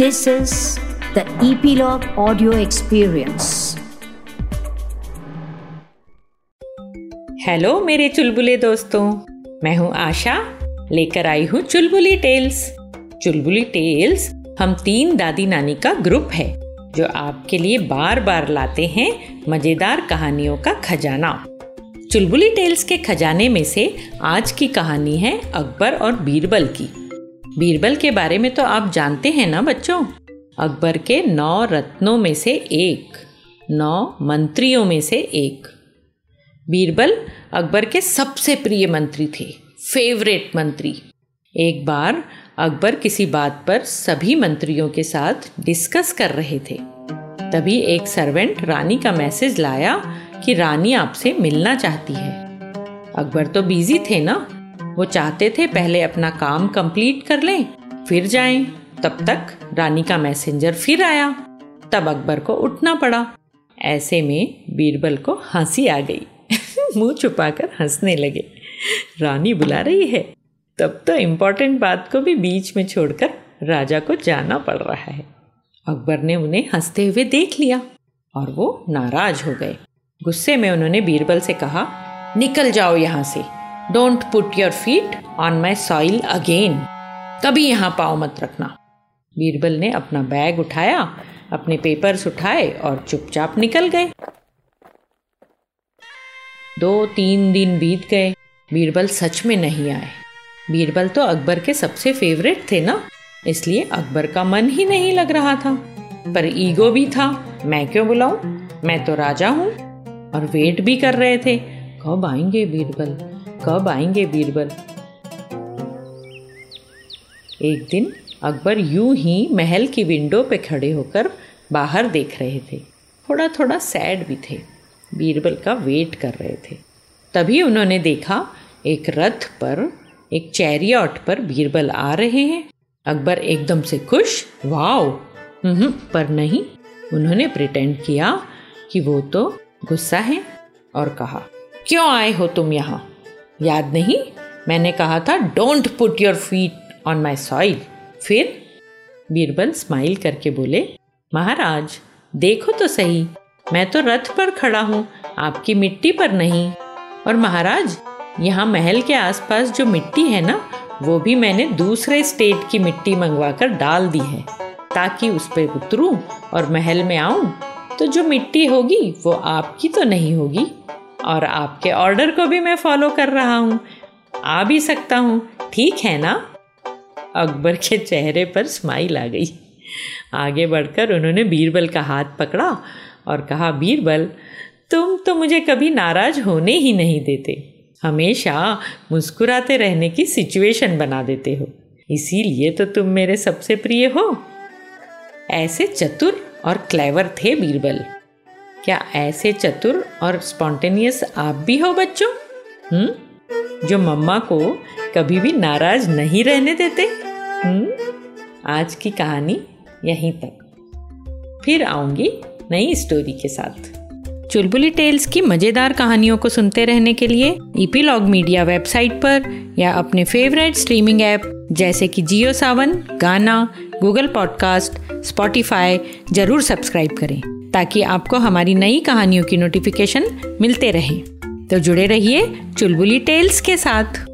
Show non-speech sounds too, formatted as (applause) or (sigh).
This is the Epilogue Audio Experience. Hello मेरे चुलबुले दोस्तों। मैं हूँ आशा। लेकर आई हूँ चुलबुली टेल्स चुलबुली टेल्स हम तीन दादी नानी का ग्रुप है, जो आपके लिए बार बार लाते हैं मज़ेदार कहानियों का खजाना। चुलबुली टेल्स के खजाने में से आज की कहानी है अकबर और बीरबल की। बीरबल के बारे में तो आप जानते हैं ना बच्चों? अकबर के नौ रत्नों में से एक, नौ मंत्रियों में से एक। बीरबल अकबर के सबसे प्रिय मंत्री थे फेवरेट मंत्री। एक बार अकबर किसी बात पर सभी मंत्रियों के साथ डिस्कस कर रहे थे। तभी एक सर्वेंट रानी का मैसेज लाया कि रानी आपसे मिलना चाहती है। अकबर तो बिज़ी थे ना वो चाहते थे पहले अपना काम कंप्लीट कर लें, फिर जाएँ। तब तक रानी का मैसेंजर फिर आया। तब अकबर को उठना पड़ा। ऐसे में बीरबल को हँसी आ गई। (laughs) मुँह छुपाकर हंसने लगे। रानी बुला रही है। तब तो इम्पोर्टेंट बात को भी बीच में छोड़कर राजा को जाना पड़ रहा है। अकबर ने उन्हें हँसते हुए देख लिया और वो नाराज़ हो गए। गुस्से में उन्होंने बीरबल से कहा, निकल जाओ यहाँ से। Don't put your feet on my soil again कभी यहाँ पाओ मत रखना। बीरबल ने अपना बैग उठाया, अपने पेपर्स उठाए और चुपचाप निकल गए। दो तीन दिन बीत गए। बीरबल सच में नहीं आए। बीरबल तो अकबर के सबसे फेवरेट थे ना? इसलिए अकबर का मन ही नहीं लग रहा था। पर ईगो भी था। मैं क्यों बुलाऊं? मैं तो राजा हूँ। और वेट भी कर रहे थे। कब आएँगे बीरबल? कब आएँगे बीरबल? एक दिन अकबर यूँ ही महल की विंडो पे खड़े होकर बाहर देख रहे थे। थोड़ा थोड़ा सैड भी थे। बीरबल का वेट कर रहे थे। तभी उन्होंने देखा एक रथ पर एक चैरियट पर बीरबल आ रहे हैं। अकबर एकदम से खुश, वाओ! पर नहीं। उन्होंने प्रिटेंड किया कि वो तो गुस्सा है और कहा, क्यों आए हो तुम यहाँ? याद नहीं? मैंने कहा था don't put your feet on my soil फिर बीरबल स्माइल करके बोले, महाराज, देखो तो सही, मैं तो रथ पर खड़ा हूँ, आपकी मिट्टी पर नहीं। और महाराज, यहाँ महल के आसपास जो मिट्टी है ना, वो भी मैंने दूसरे स्टेट की मिट्टी मंगवा कर डाल दी है। ताकि उस पर उतरूँ और महल में आऊँ तो जो मिट्टी होगी, वो आपकी तो नहीं होगी। और आपके ऑर्डर को भी मैं फॉलो कर रहा हूँ। आ भी सकता हूँ। ठीक है ना? अकबर के चेहरे पर स्माइल आ गई। आगे बढ़कर उन्होंने बीरबल का हाथ पकड़ा और कहा, बीरबल, तुम तो मुझे कभी नाराज़ होने ही नहीं देते। हमेशा मुस्कुराते रहने की सिचुएशन बना देते हो। इसीलिए तो तुम मेरे सबसे प्रिय हो। ऐसे चतुर और क्लेवर थे बीरबल। क्या ऐसे चतुर और स्पॉन्टेनियस आप भी हो बच्चों? हम्म जो मम्मा को कभी भी नाराज़ नहीं रहने देते? हम्म आज की कहानी यहीं तक। फिर आऊँगी नई स्टोरी के साथ। चुलबुली टेल्स की मज़ेदार कहानियों को सुनते रहने के लिए ईपीलॉग मीडिया वेबसाइट पर या अपने फेवरेट स्ट्रीमिंग ऐप जैसे कि Jio Saavn Gaana Google podcast Spotify ज़रूर सब्सक्राइब करें। ताकि आपको हमारी नई कहानियों की नोटिफिकेशन मिलते रहे। तो जुड़े रहिए चुलबुली टेल्स के साथ।